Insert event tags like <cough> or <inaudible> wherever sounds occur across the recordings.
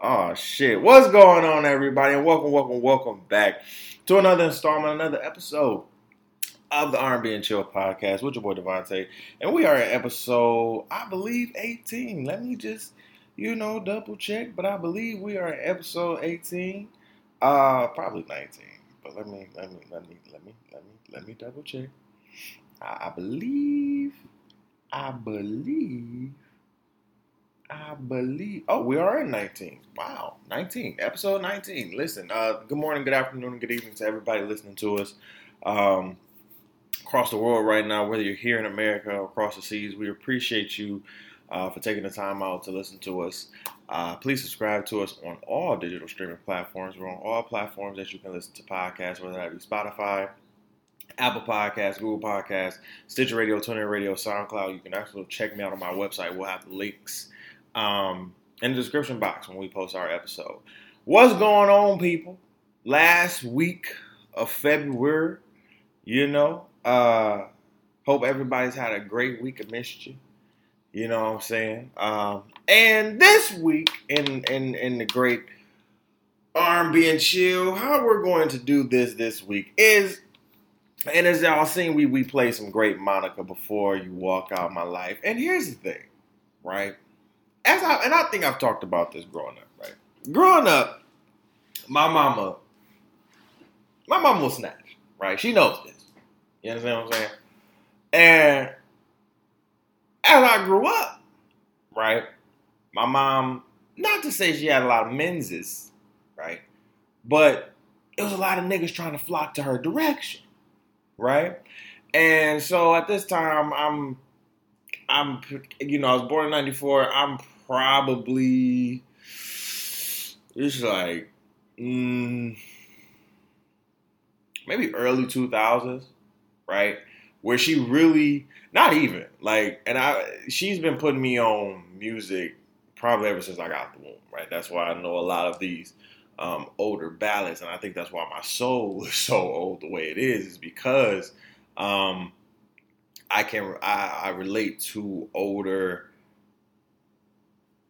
Oh shit! What's going on, everybody? And welcome, welcome, welcome back to another installment, another episode of the R&B and Chill podcast with your boy DeVonta', and we are at episode, I believe, 18. Let me just, you know, double check, but I believe we are at episode 18. Uh, probably 19, but let me, let me, let me, let me, let me, let me double check. I, I believe, I believe. I believe. Oh, we are in 19. Wow, 19, episode 19. Listen, uh, good morning, good afternoon, good evening to everybody listening to us um, across the world right now, whether you're here in America or across the seas. We appreciate you uh, for taking the time out to listen to us. Uh, please subscribe to us on all digital streaming platforms. We're on all platforms that you can listen to podcasts, whether that be Spotify, Apple Podcasts, Google Podcasts, Stitcher Radio, TuneIn Radio, SoundCloud. You can also check me out on my website. We'll have links um, in the description box when we post our episode. What's going on, people? Last week of February, you know, uh, hope everybody's had a great week. of you. You know what I'm saying? Um, and this week in in in the great R&B and chill, how we're going to do this this week is, and as y'all seen, we we play some great Monica before you walk out my life. And here's the thing, right? As I and I think I've talked about this growing up, right? Growing up, my mama, my mama will snatch, right? She knows this. You understand what I'm saying? And as I grew up, right, my mom, not to say she had a lot of menses, right, but it was a lot of niggas trying to flock to her direction, right? And so at this time, I'm, I'm, you know, I was born in '94. I'm probably, it's like, mm, maybe early 2000s, right? Where she really, not even like, and I, she's been putting me on music probably ever since I got the womb, right? That's why I know a lot of these um, older ballads, and I think that's why my soul <laughs> is so old the way it is, is because um, I can I, I relate to older,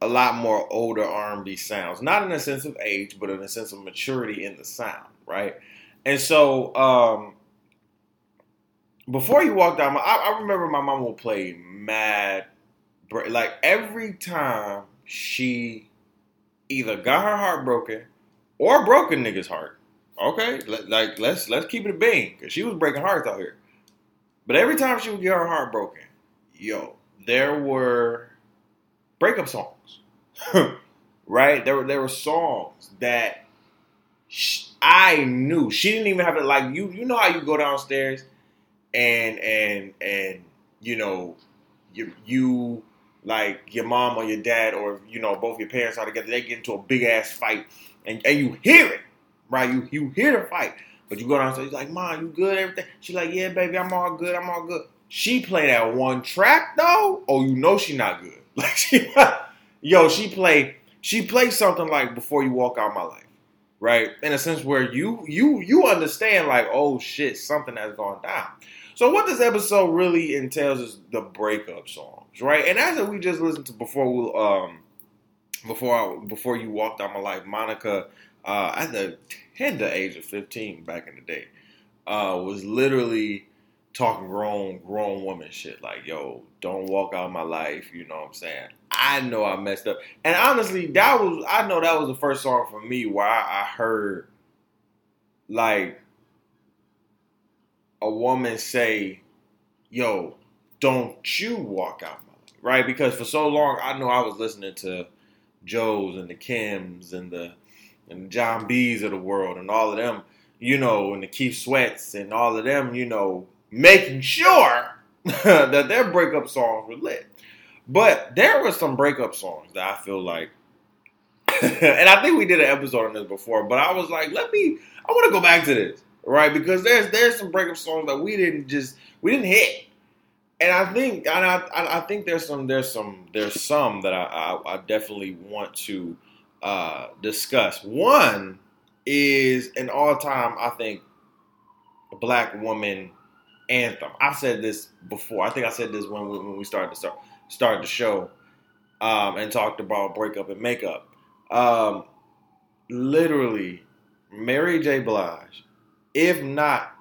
a lot more older R&B sounds, not in a sense of age, but in a sense of maturity in the sound, right? And so, um, before you walked out, I, I remember my mom would play mad, like every time she either got her heart broken or broke a nigga's heart. Okay, like let's let's keep it a bean because she was breaking hearts out here. But every time she would get her heart broken, yo, there were breakup songs, <laughs> right? There were there were songs that I knew she didn't even have to like you. You know how you go downstairs and and and you know you you like your mom or your dad or you know both your parents are together. They get into a big ass fight and and you hear it, right? You you hear the fight, but you go downstairs. Like, mom, you good? Everything? She's like, yeah, baby, I'm all good. I'm all good. She play that one track though. Oh, you know she not good. <laughs> Like she, yo, she play she plays something like before you walk out my life, right? In a sense where you you you understand like, oh shit, something has gone down. So what this episode really entails is the breakup songs, right? And as we just listened to before, we, um, before I, before you walked out my life, Monica uh, at the tender age of fifteen back in the day uh, was literally talking grown grown woman shit like yo don't walk out my life you know what i'm saying i know i messed up and honestly that was i know that was the first song for me where i, I heard like a woman say yo don't you walk out my life right because for so long i know i was listening to joe's and the kims and the and Jon B's of the world and all of them you know and the keith sweats and all of them you know making sure <laughs> that their breakup songs were lit. But there were some breakup songs that I feel like, <laughs> and I think we did an episode on this before, but I was like, let me, I want to go back to this, right? Because there's there's some breakup songs that we didn't just we didn't hit, and I think and I I think there's some there's some there's some that I I, I definitely want to uh, discuss. One is an all time I think black woman anthem. I said this before. I think I said this when we, when we started to start started the show um, and talked about breakup and makeup. Um, literally, Mary J. Blige, if not,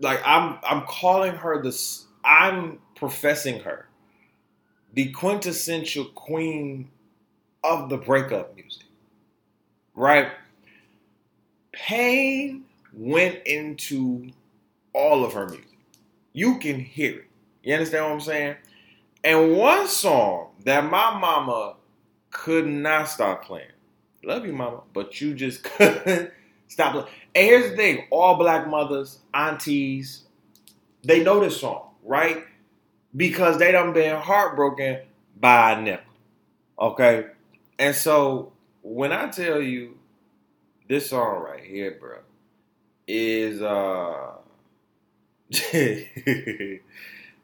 like I'm I'm calling her this. I'm professing her the quintessential queen of the breakup music, right? Pain went into all of her music. You can hear it. You understand what I'm saying? And one song that my mama could not stop playing. Love you, mama, but you just <laughs> couldn't stop playing. And here's the thing: all black mothers, aunties, they know this song, right? Because they done been heartbroken by a nipple. Okay? And so when I tell you this song right here, bro, is uh <laughs>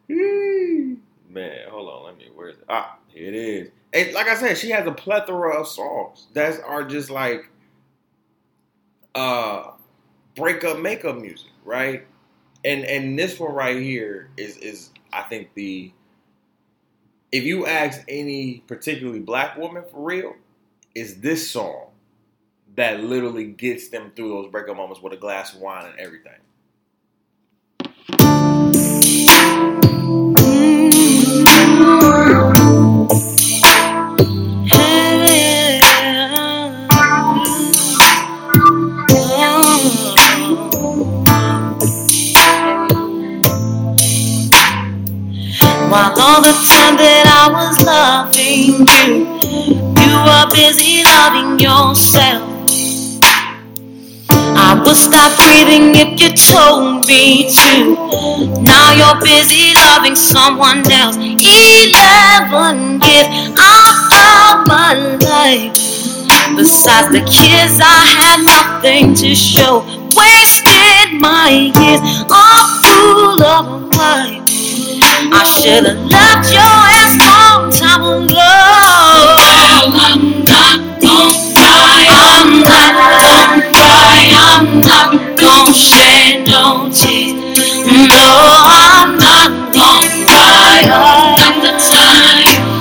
man, hold on, let me where is it? Ah, it is. And like I said, she has a plethora of songs that are just like uh breakup makeup music, right? And and this one right here is is I think the if you ask any particularly black woman for real, is this song that literally gets them through those breakup moments with a glass of wine and everything. All the time that I was loving you, you were busy loving yourself. I would stop breathing if you told me to. Now you're busy loving someone else. Eleven years out of my life. Besides the kids, I had nothing to show. Wasted my years all full of life. I should have left your ass long time ago. I'm not gonna cry. I'm not gonna cry. I'm not gonna shed no tears. No, I'm not gonna cry. All the time.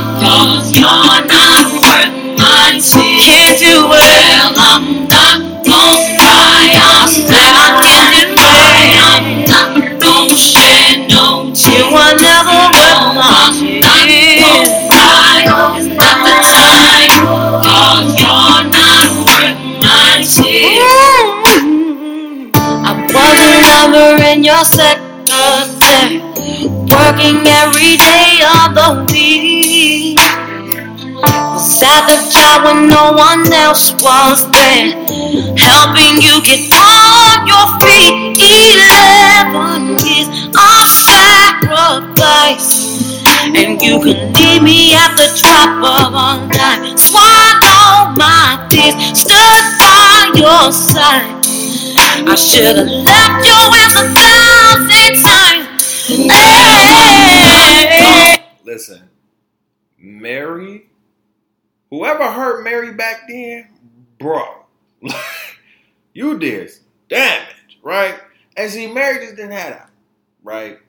you're lover in your secretary, working every day of the week. Was at the job when no one else was there, helping you get on your feet. Eleven years of sacrifice. And you can leave me at the drop of a dime. Swallow my tears, stood by your side. I should have left your ass a thousand times. Hey. Listen, Mary, whoever hurt Mary back then, bro, <laughs> you did damage, right? And see, Mary just didn't have that, right?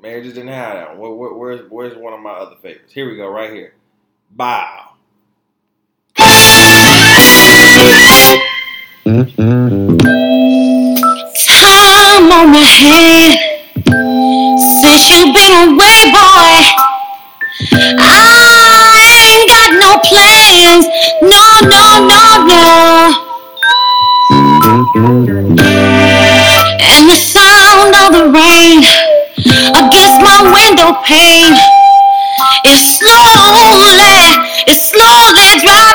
Mary just didn't have that. Where, where, where's, where's one of my other favorites? Here we go, right here. Bow. Time <laughs> mm-hmm. Head since you've been away, boy. I ain't got no plans. No, no, no, no. And the sound of the rain against my window pane is slowly, it's slowly driving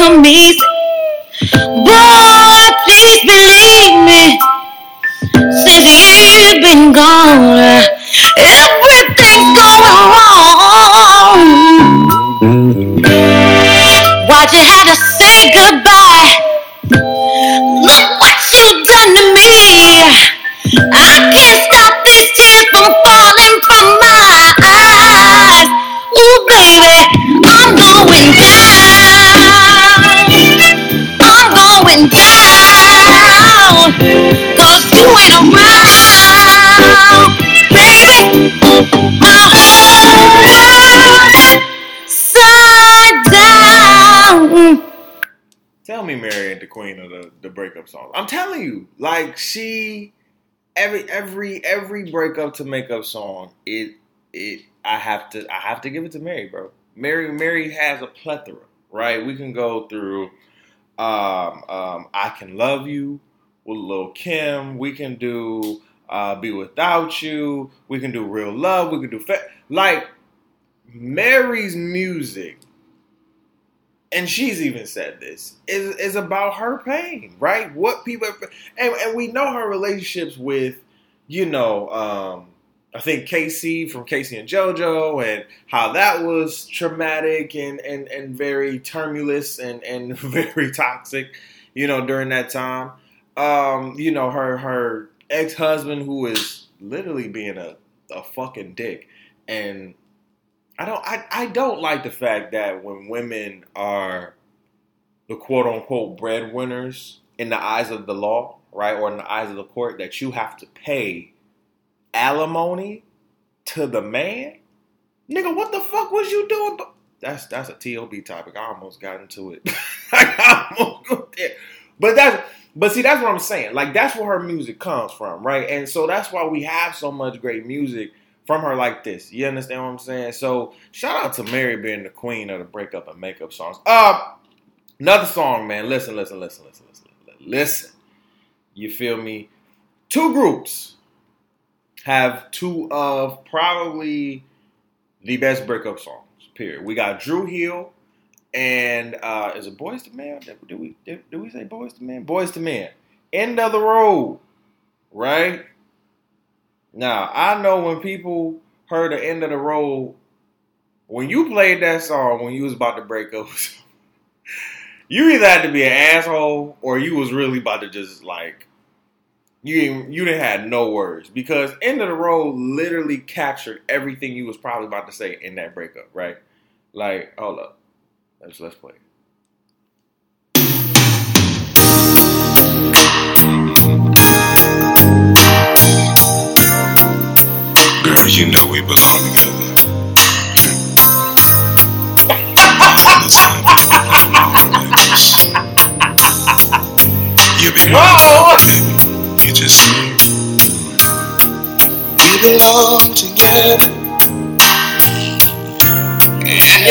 Easy. Boy, please believe me. Since you've been gone, everything's going wrong. Why'd you have to Tell me Mary the queen of the, the breakup songs. I'm telling you, like she every every every breakup to makeup song, it it I have to I have to give it to Mary, bro. Mary Mary has a plethora, right? We can go through um um I Can Love You with Lil Kim, we can do uh Be Without You, we can do Real Love, we can do like Mary's music and she's even said this is is about her pain, right? What people and and we know her relationships with, you know, um, I think K-Ci from K-Ci and JoJo, and how that was traumatic and and and very tumultuous and and <laughs> very toxic, you know, during that time. Um, you know, her her ex husband who is literally being a a fucking dick and I don't I, I don't like the fact that when women are the quote unquote breadwinners in the eyes of the law, right, or in the eyes of the court, that you have to pay alimony to the man. Nigga, what the fuck was you doing? That's that's a TOB topic. I almost got into it. <laughs> I almost got there. But that's but see that's what I'm saying. Like that's where her music comes from, right? And so that's why we have so much great music from her like this. You understand what I'm saying? So shout out to Mary being the queen of the breakup and makeup songs. Uh another song, man. Listen, listen, listen, listen, listen, listen. You feel me? Two groups have two of probably the best breakup songs. Period. We got Dru Hill and uh is it Boys to Man? Do we did we say Boys to Man? Boyz II Men. End of the road, right? Now, I know when people heard the end of the road, when you played that song when you was about to break up, <laughs> you either had to be an asshole or you was really about to just like you didn't, you didn't have no words because end of the road literally captured everything you was probably about to say in that breakup, right? Like, hold up, let's let's play. Girl, you know we belong together. You be Whoa! baby. You just We belong together. And you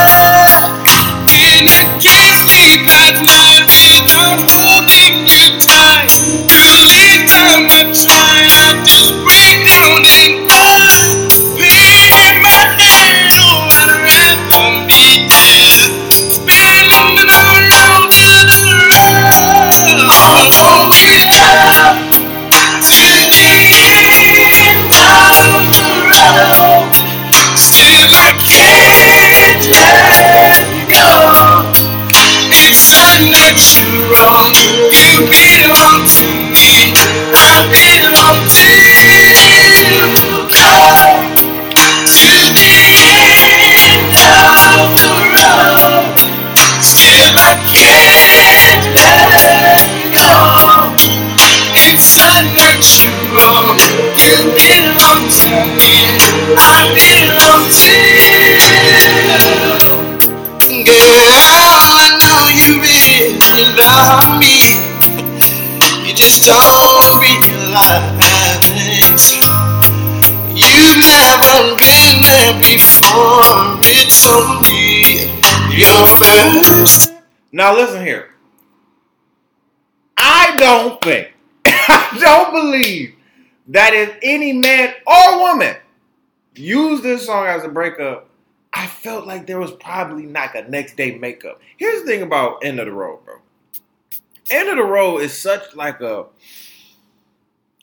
Believe that if any man or woman used this song as a breakup, I felt like there was probably not a next day makeup. Here's the thing about End of the Road, bro. End of the Road is such like a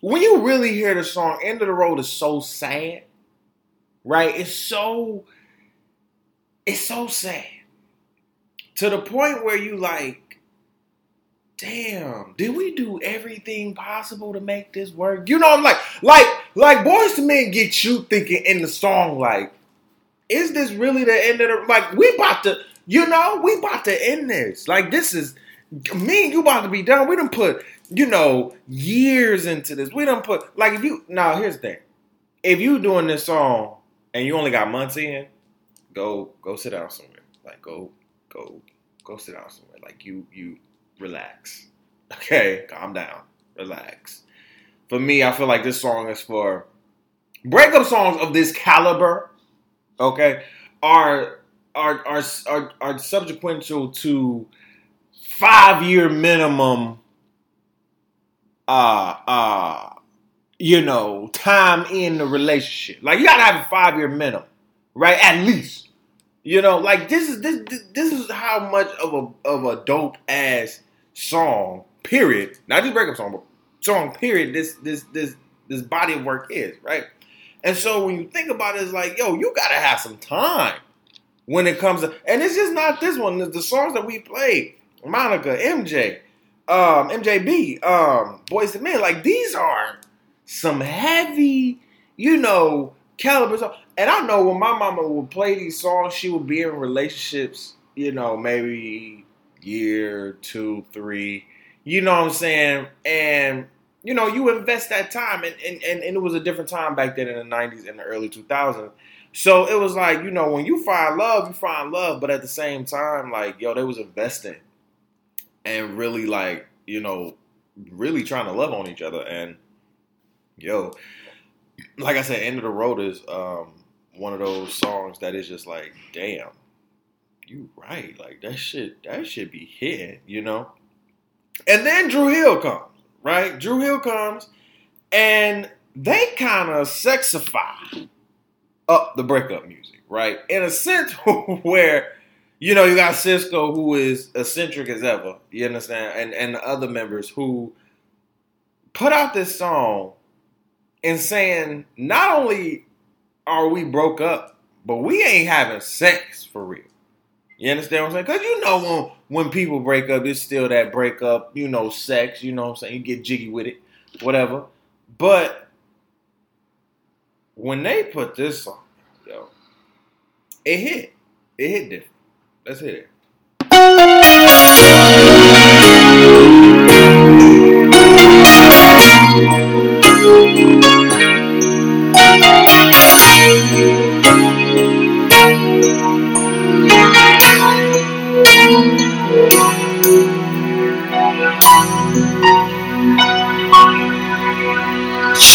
when you really hear the song, End of the Road is so sad. Right? It's so it's so sad. To the point where you like, damn, did we do everything possible to make this work? You know, I'm like, like, like Boyz II Men get you thinking in the song, like, is this really the end of the like we about to, you know, we about to end this. Like this is me and you about to be done. We done put, you know, years into this. We done put like if you now here's the thing. If you doing this song and you only got months in, go go sit down somewhere. Like go go go sit down somewhere. Like you you relax. Okay, calm down. Relax. For me, I feel like this song is for breakup songs of this caliber. Okay, are are are are, are subsequent to five year minimum. Uh uh you know, time in the relationship. Like you gotta have a five year minimum, right? At least. You know, like this is this, this is how much of a of a dope ass song, period. Not just breakup song, but song, period, this this this this body of work is, right? And so when you think about it, it's like, yo, you gotta have some time when it comes to and it's just not this one, the songs that we played, Monica, MJ, um, MJB, um, Boys and Men, like these are some heavy, you know, caliber songs. And I know when my mama would play these songs, she would be in relationships, you know, maybe year, two, three. You know what I'm saying? And you know, you invest that time and, and, and, and it was a different time back then in the nineties and the early two thousands. So it was like, you know, when you find love, you find love, but at the same time, like, yo, they was investing and really like, you know, really trying to love on each other. And yo, like I said, End of the Road is um one of those songs that is just like, damn, you right. Like that shit, that should be hitting, you know? And then Dru Hill comes, right? Dru Hill comes and they kind of sexify up the breakup music, right? In a sense <laughs> where you know you got Sisqó who is eccentric as ever, you understand, and and the other members who put out this song and saying not only are we broke up, but we ain't having sex for real. You understand what I'm saying? Because you know when when people break up, it's still that breakup, you know, sex, you know what I'm saying? You get jiggy with it, whatever. But when they put this song, yo, it hit. It hit different. Let's hit it.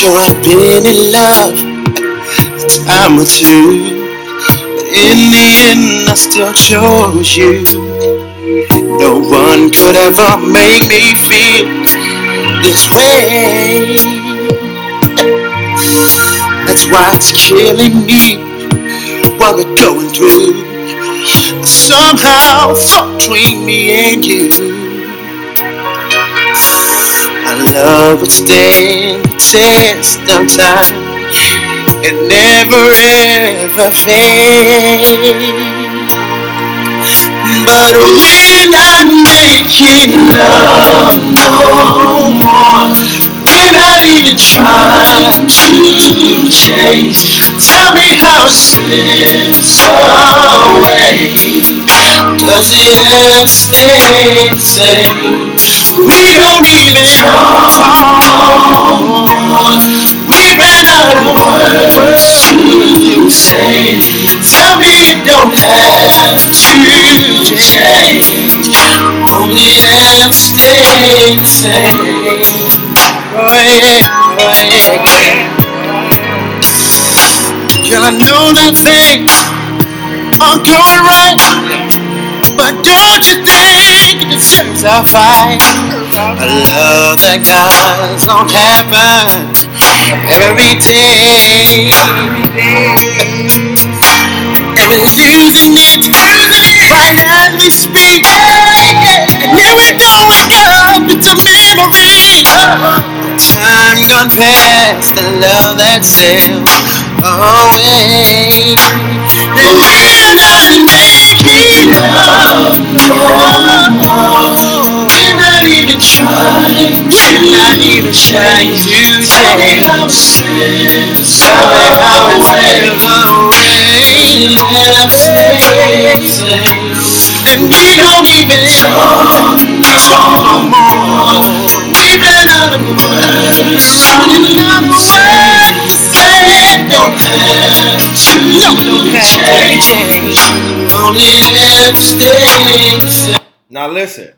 So I've been in love a time or two. But in the end, I still chose you. No one could ever make me feel this way. That's why it's killing me what we're going through. Somehow, fought between me and you. Love would stand the test of time and never ever fade. But when I'm making love no more, we're not even trying to change. Tell me how slips away. Does it stay the same? We don't even talk. We ran out of words to say. Tell me it don't have to change. Only have stay the same. Oh yeah, oh yeah. Girl, I know that things are going right. But don't you think it deserves a fight? A love that does not happen every day. We're losing it right as we speak. And here we go, up, it's a memory. Time gone past the love that sailed away. And we're not making love no more. We're not even trying. We're not even trying to change. Somehow it's away. And we don't even talk no more. We've been out of words, running out of words. Say don't have to change. Only stay. Now listen,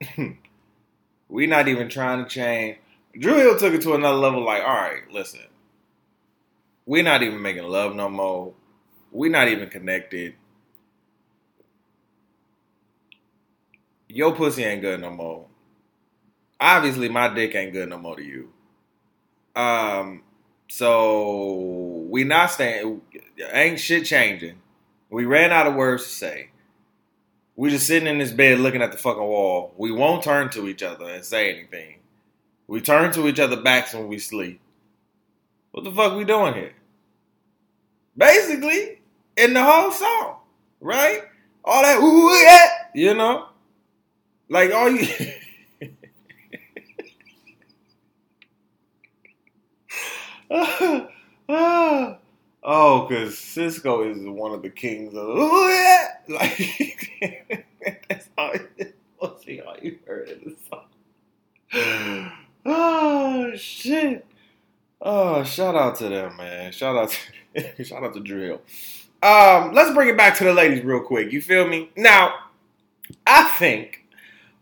<laughs> we not even trying to change. Dru Hill took it to another level. Like, all right, listen, we not even making love no more. We not even connected. Your pussy ain't good no more. Obviously, my dick ain't good no more to you. Um, so we not staying. Ain't shit changing. We ran out of words to say. We just sitting in this bed looking at the fucking wall. We won't turn to each other and say anything. We turn to each other backs when we sleep. What the fuck we doing here? Basically, in the whole song, right? All that ooh yeah, you know, like all you. oh, <laughs> because Sisqó is one of the kings of ooh yeah, <laughs> like that's all. Mostly all you heard in the song. Oh shit. Oh, shout out to them, man. Shout out to <laughs> shout out to Drill. Um, let's bring it back to the ladies real quick. You feel me? Now, I think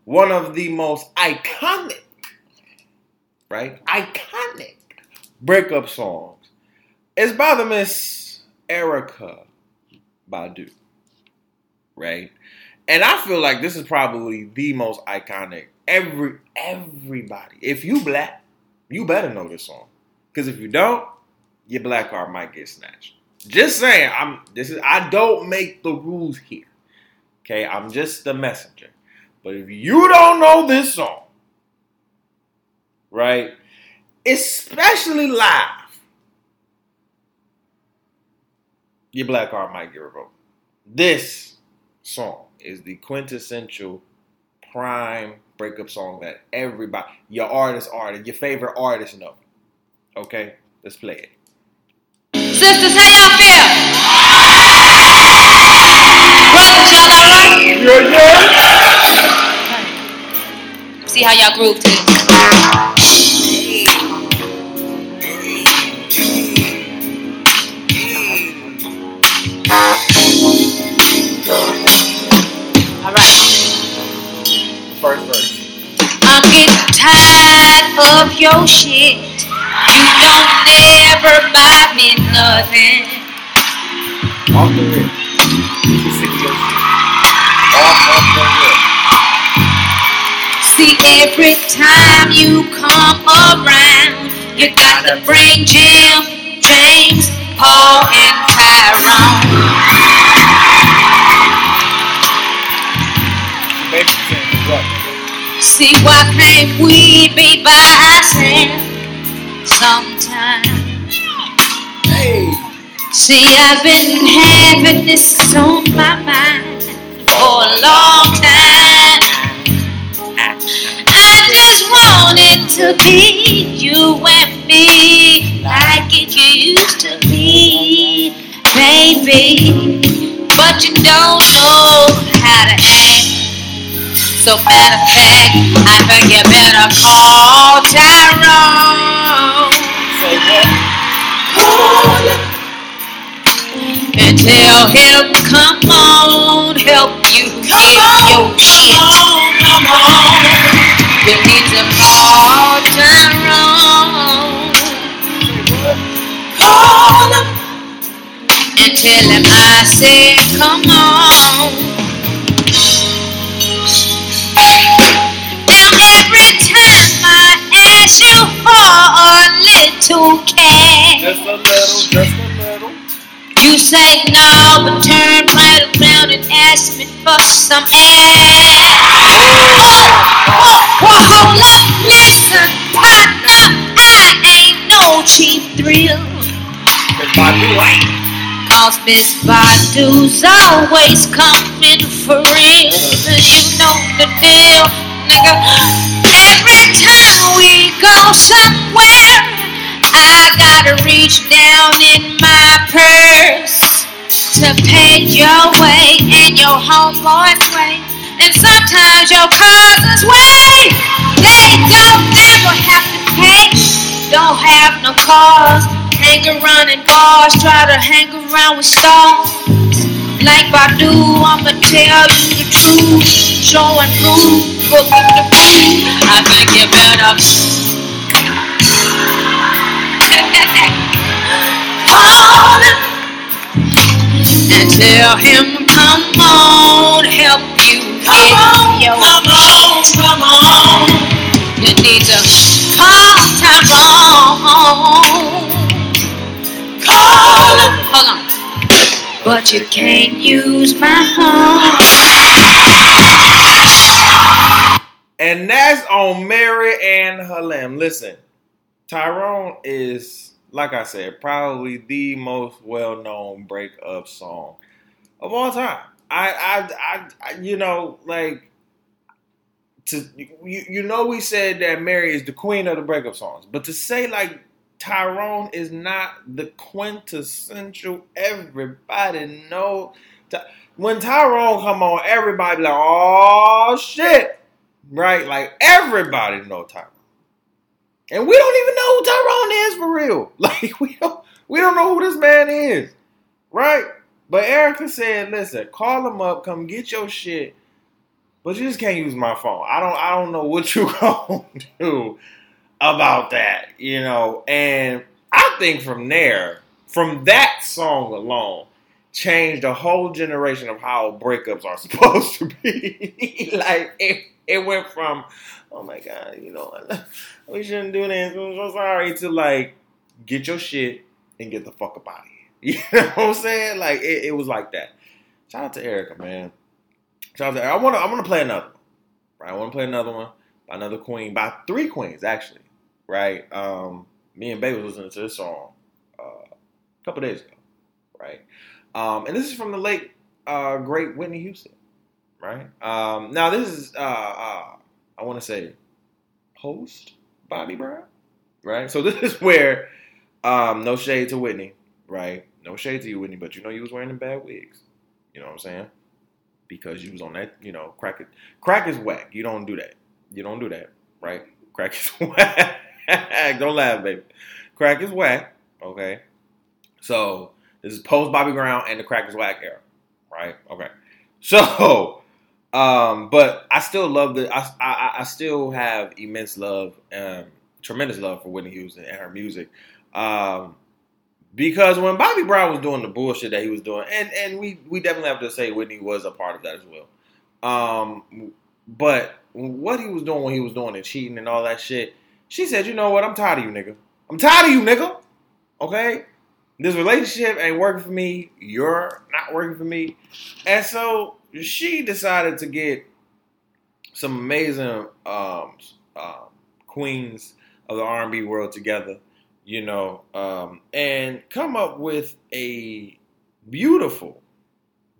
one of the most iconic, right? Iconic breakup songs is by the Miss Erykah Badu. Right? And I feel like this is probably the most iconic Every everybody. If you black, you better know this song. Because if you don't, your black card might get snatched. Just saying, I'm this is I don't make the rules here. Okay, I'm just the messenger. But if you don't know this song, right? Especially live, your black card might get revoked. This song is the quintessential prime breakup song that everybody, your artist, artist, your favorite artist know. Okay, let's play it. Sisters, how y'all feel? Brothers, y'all alright? Yeah, yeah. See how y'all groove to tired of your shit. You don't never buy me nothing. Off the rip. You of your shit. Off, off the rip. See, every time you come around, you gotta bring Jim, James, Paul, and Tyrone. See, why can't we be by ourselves sometimes? See, I've been having this on my mind for a long time. I just wanted to be you and me like it used to be, baby. But you don't know how to act. So matter of fact, I think you better call Tyrone. Say what? and tell him, come on, help you get your shit. Come on. You need to call Tyrone Call him. and tell him I said, come on. A little cash. Just a little, just a little. You say no, but turn right around and ask me for some ass. Whoa, hold up, listen, partner, I ain't no cheap thrill. Cause my ain't. Cause Miss Badu's always coming for real. You know the deal, nigga. Every time we go somewhere, I gotta reach down in my purse to pay your way and your homeboy's way. And sometimes your cousin's way. They don't never have to pay. Don't have no cars. Hang around in bars. Try to hang around with stars. Like Badu, I'ma tell you the truth. Showing proof, booking the food. I think you better call <laughs> him and tell him, come on, help you Come get on. your But you can't use my home. And that's on Mary and Halim. Listen, Tyrone is, like I said, probably the most well-known breakup song of all time. I, I, I, I you know, like to you, you know, we said that Mary is the queen of the breakup songs, but to say like Tyrone is not the quintessential, everybody know. When Tyrone come on, everybody like, oh shit right? Like everybody know Tyrone, and we don't even know who Tyrone is for real. <laughs> Like we don't we don't know who this man is, right? But Erykah said, "Listen, call him up, come get your shit, but you just can't use my phone. I don't I don't know what <laughs> you gonna do about that, you know." And I think from there, from that song alone. Changed a whole generation of how breakups are <laughs> supposed to be. <laughs> like, if it went from, oh my god, you know, <laughs> we shouldn't do this. I'm so sorry to like, get your shit and get the fuck up out of here. You know what I'm saying? Like it, it was like that. Shout out to Erykah, man. Shout out to Erykah. I want to. I want to play another. One, right? I want to play another one by another queen, by three queens actually. Right? Um, me and Bay was listening to this song uh, a couple days ago. Right? Um, and this is from the late uh, great Whitney Houston. Right? Um, now this is uh, uh, I want to say post Bobby Brown. Right? So <laughs> this is where um, no shade to Whitney. Right? No shade to you, Whitney, but you know you was wearing them bad wigs. You know what I'm saying? Because you was on that, you know, crack it. Crack is whack. You don't do that. You don't do that, right? Crack is <laughs> whack. <laughs> don't laugh, baby. Crack is whack. Okay. So this is post Bobby Brown and the crack is whack era, right? Okay. So, <laughs> um, but I still love the. I I, I still have immense love, um, tremendous love for Whitney Houston and her music. Um, because when Bobby Brown was doing the bullshit that he was doing, and and we we definitely have to say Whitney was a part of that as well. Um, but what he was doing when he was doing the cheating and all that shit, she said, "You know what? I'm tired of you, nigga. I'm tired of you, nigga. Okay, this relationship ain't working for me. You're not working for me." And so she decided to get some amazing um, um, queens of the R&B world together you know, um, and come up with a beautiful,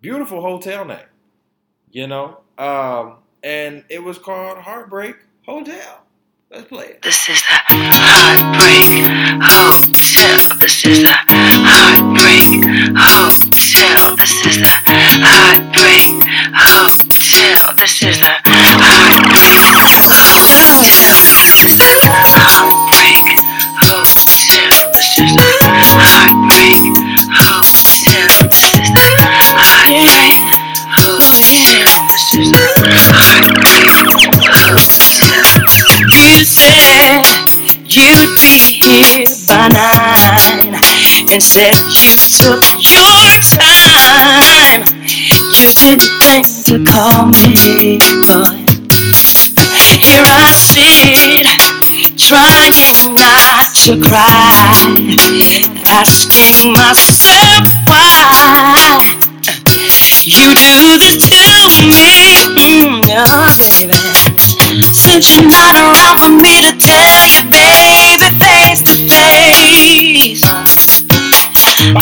beautiful hotel name, you know, um, and it was called Heartbreak Hotel. Let's play it. This is a heartbreak hotel. This is a heartbreak hotel. This is a heartbreak hotel. This is a heartbreak hotel. You'd be here by nine said you took your time. You didn't think to call me, but here I sit trying not to cry, asking myself why you do this to me, mm, oh, baby. Since you're not around for me to tell you,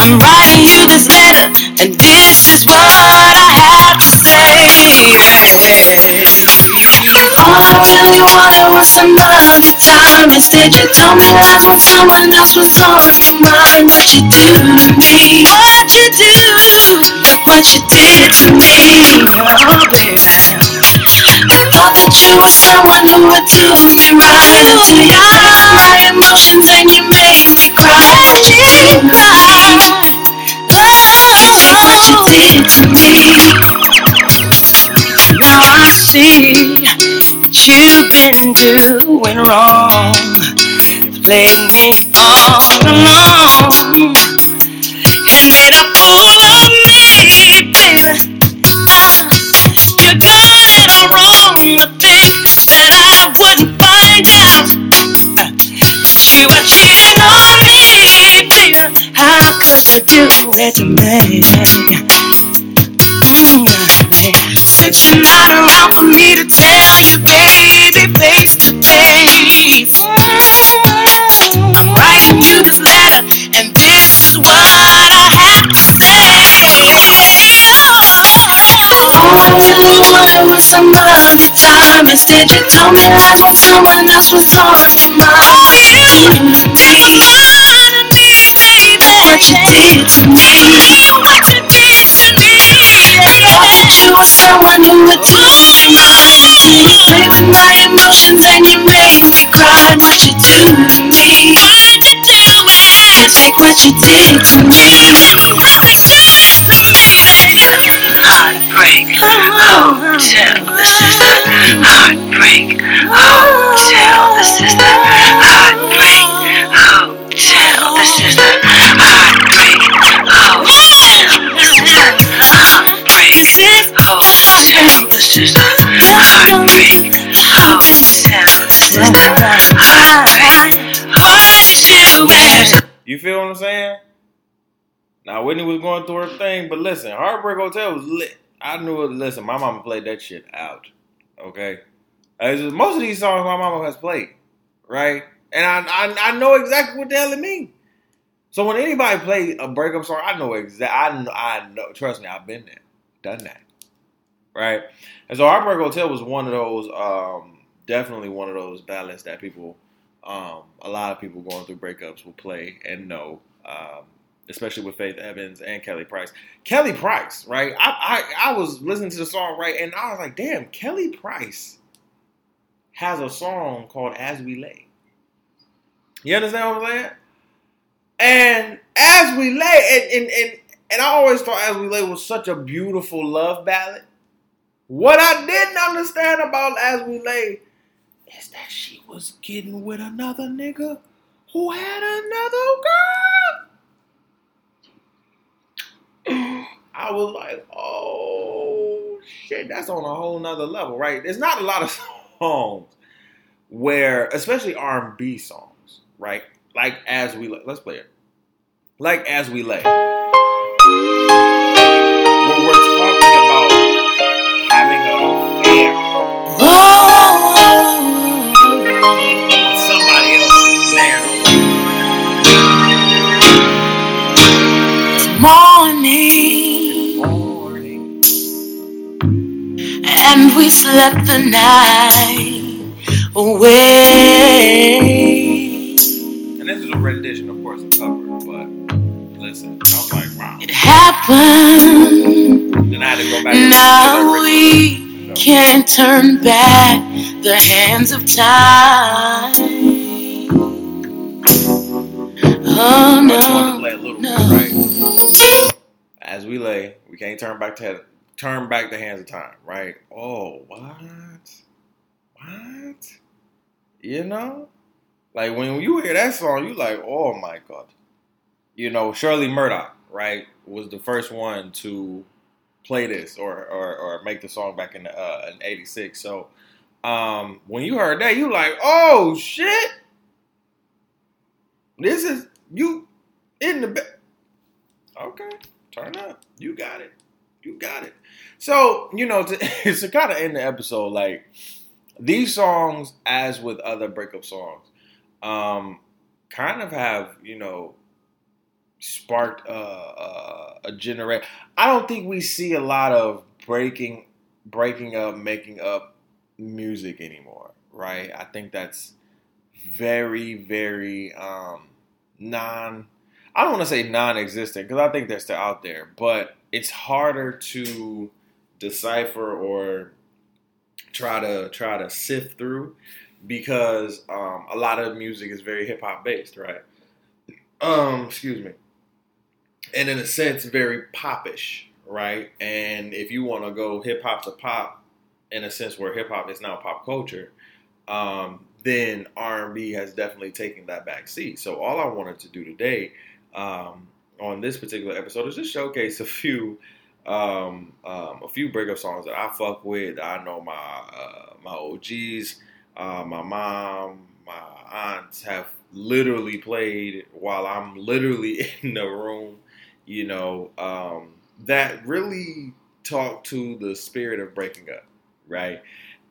I'm writing you this letter, and this is what I have to say. All I really wanted was some other time. Instead, you told me lies when someone else was on your mind. What you do to me? What you do? What you did to me? Oh, baby. I thought that you were someone who would do me right. Do me right. my emotions and you made me cry. Made me did to me. Now I see that you've been doing wrong. Played me all along and made a fool of me, baby. You're good at all wrong to think that I wouldn't find out that you were cheating on me, baby. How could you do it to me? Since you're not around for me to tell you, baby, face to face. I'm writing you this letter, and this is what I have to say. Really wanted was some other time. Instead, you told me lies when someone else was on your mind. What you to me, what you did to me, someone who would do me with my emotions and you made me cry. What you do to me? Why'd you do it? Take what you did to me. You feel what I'm saying? Now Whitney was going through her thing, but listen, Heartbreak Hotel was lit. I knew it. Listen, my mama played that shit out. Okay, just, most of these songs my mama has played, right? And I, I, I know exactly what the hell it means. So when anybody play a breakup song, I know exactly. I I know. Trust me, I've been there, done that right? And so Heartbreak Hotel was one of those, um, definitely one of those ballads that people, um, a lot of people going through breakups will play and know, um, especially with Faith Evans and Kelly Price. Kelly Price, right? I, I I was listening to the song right, and I was like, damn, Kelly Price has a song called "As We Lay." You understand what I'm saying? And as we lay, and, and, and, and I always thought As We Lay was such a beautiful love ballad. What I didn't understand about As We Lay is that she was getting with another nigga who had another girl. I was like, oh shit, that's on a whole nother level, right? There's not a lot of <laughs> songs where, especially R&B songs, right? Like As We Lay. Let's play it like as we lay. And we slept the night away. And this is a rendition, of course, a cover, but listen, I was like, wow. It happened. Then I had to go back Now we. Can't turn back the hands of time. Oh I just wanted to no, play a little no. As we lay, we can't turn back to turn back the hands of time, right? Oh, what? What? You know? Like when you hear that song, you like, oh my god. You know, Shirley Murdock, right, was the first one to play this or or, or make the song back in uh, in '86. So um, when you heard that, you like, oh shit, this is you in the bed. Okay, turn up. You got it. You got it. So you know, to, <laughs> to kind of end the episode, like these songs, as with other breakup songs, um, kind of have you know sparked uh, uh, a generate. I don't think we see a lot of breaking, breaking up, making up music anymore, right? I think that's very, very um, non. I don't want to say non-existent because I think they're still out there, but it's harder to decipher or try to try to sift through because um, a lot of music is very hip hop based, right? Um, excuse me. And in a sense, very popish, right? And if you want to go hip hop to pop, in a sense where hip hop is now pop culture, um, then R and B has definitely taken that back seat. So all I wanted to do today um, on this particular episode is just showcase a few um, um, a few breakup songs that I fuck with. I know my uh, my OGs, uh, my mom, my aunts have literally played while I'm literally <laughs> in the room. You know um, that really talk to the spirit of breaking up, right?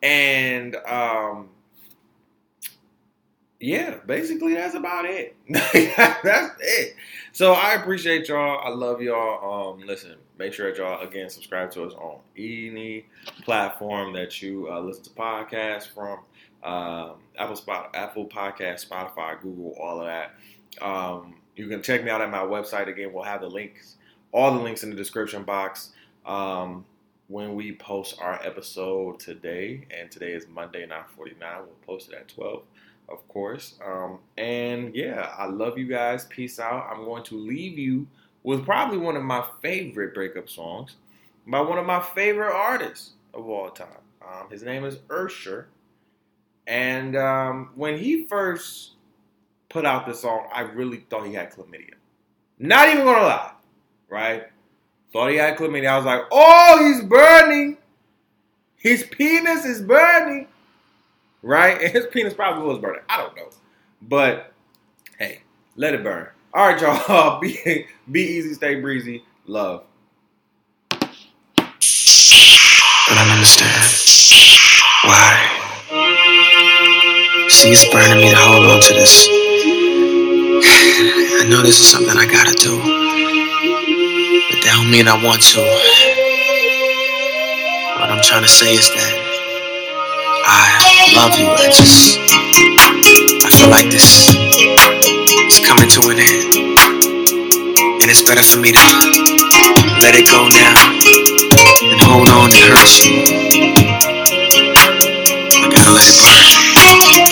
And um, yeah, basically that's about it. <laughs> that's it. So I appreciate y'all. I love y'all. Um, listen, make sure that y'all again subscribe to us on any platform that you uh, listen to podcasts from. Um, Apple Spot, Apple Podcast, Spotify, Google, all of that. Um, you can check me out at my website. Again, we'll have the links, all the links in the description box. Um, when we post our episode today, and today is Monday, 9:49. We'll post it at 12 of course. Um, and yeah, I love you guys. Peace out. I'm going to leave you with probably one of my favorite breakup songs by one of my favorite artists of all time. Um, his name is Usher. And um, when he first put out this song, I really thought he had chlamydia. Not even gonna lie, right? Thought he had chlamydia. I was like, oh, he's burning. His penis is burning right? And <laughs> his penis probably was burning. I don't know. But hey, let it burn. All right, y'all. <laughs> Be be easy, stay breezy. Love. But I understand why. See, it's burning me to hold on to this. Know this is something I gotta do, but that don't mean I want to. What I'm trying to say is that I love you. I just, I feel like this is coming to an end, and it's better for me to let it go now and hold on and hurt you. I gotta let it burn.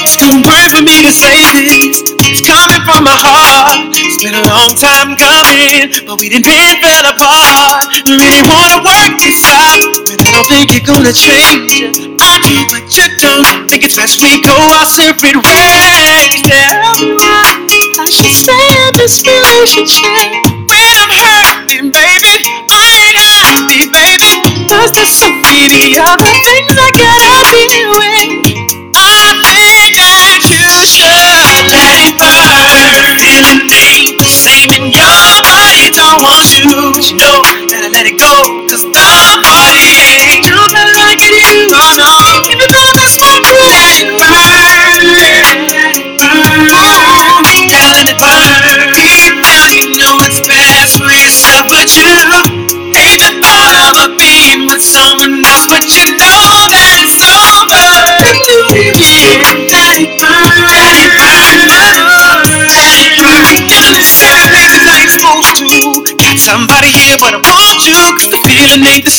It's gonna burn for me to say this. It's coming from my heart. It's been a long time coming, but we didn't been fell apart. We really wanna work this out, but I don't think you're gonna change. I do, but you don't. Think it's best we go our separate ways. Tell me why I should stay in this relationship when I'm hurting, baby. I ain't happy, baby. Cause there's so many other things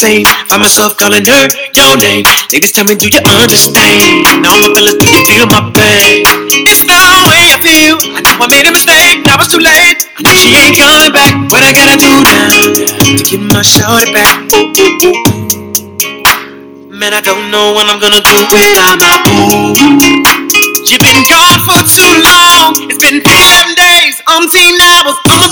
Find myself calling her your name. Niggas tell me, do you understand? Now I'm feeling, do you feel my pain? It's the way I feel. I know I made a mistake, now it's too late. I know she ain't coming back. What I gotta do now to get my shorty back? Ooh, ooh, ooh. Man, I don't know what I'm gonna do without my boo. You've been gone for too long. It's been seven days, umpteen hours. I'ma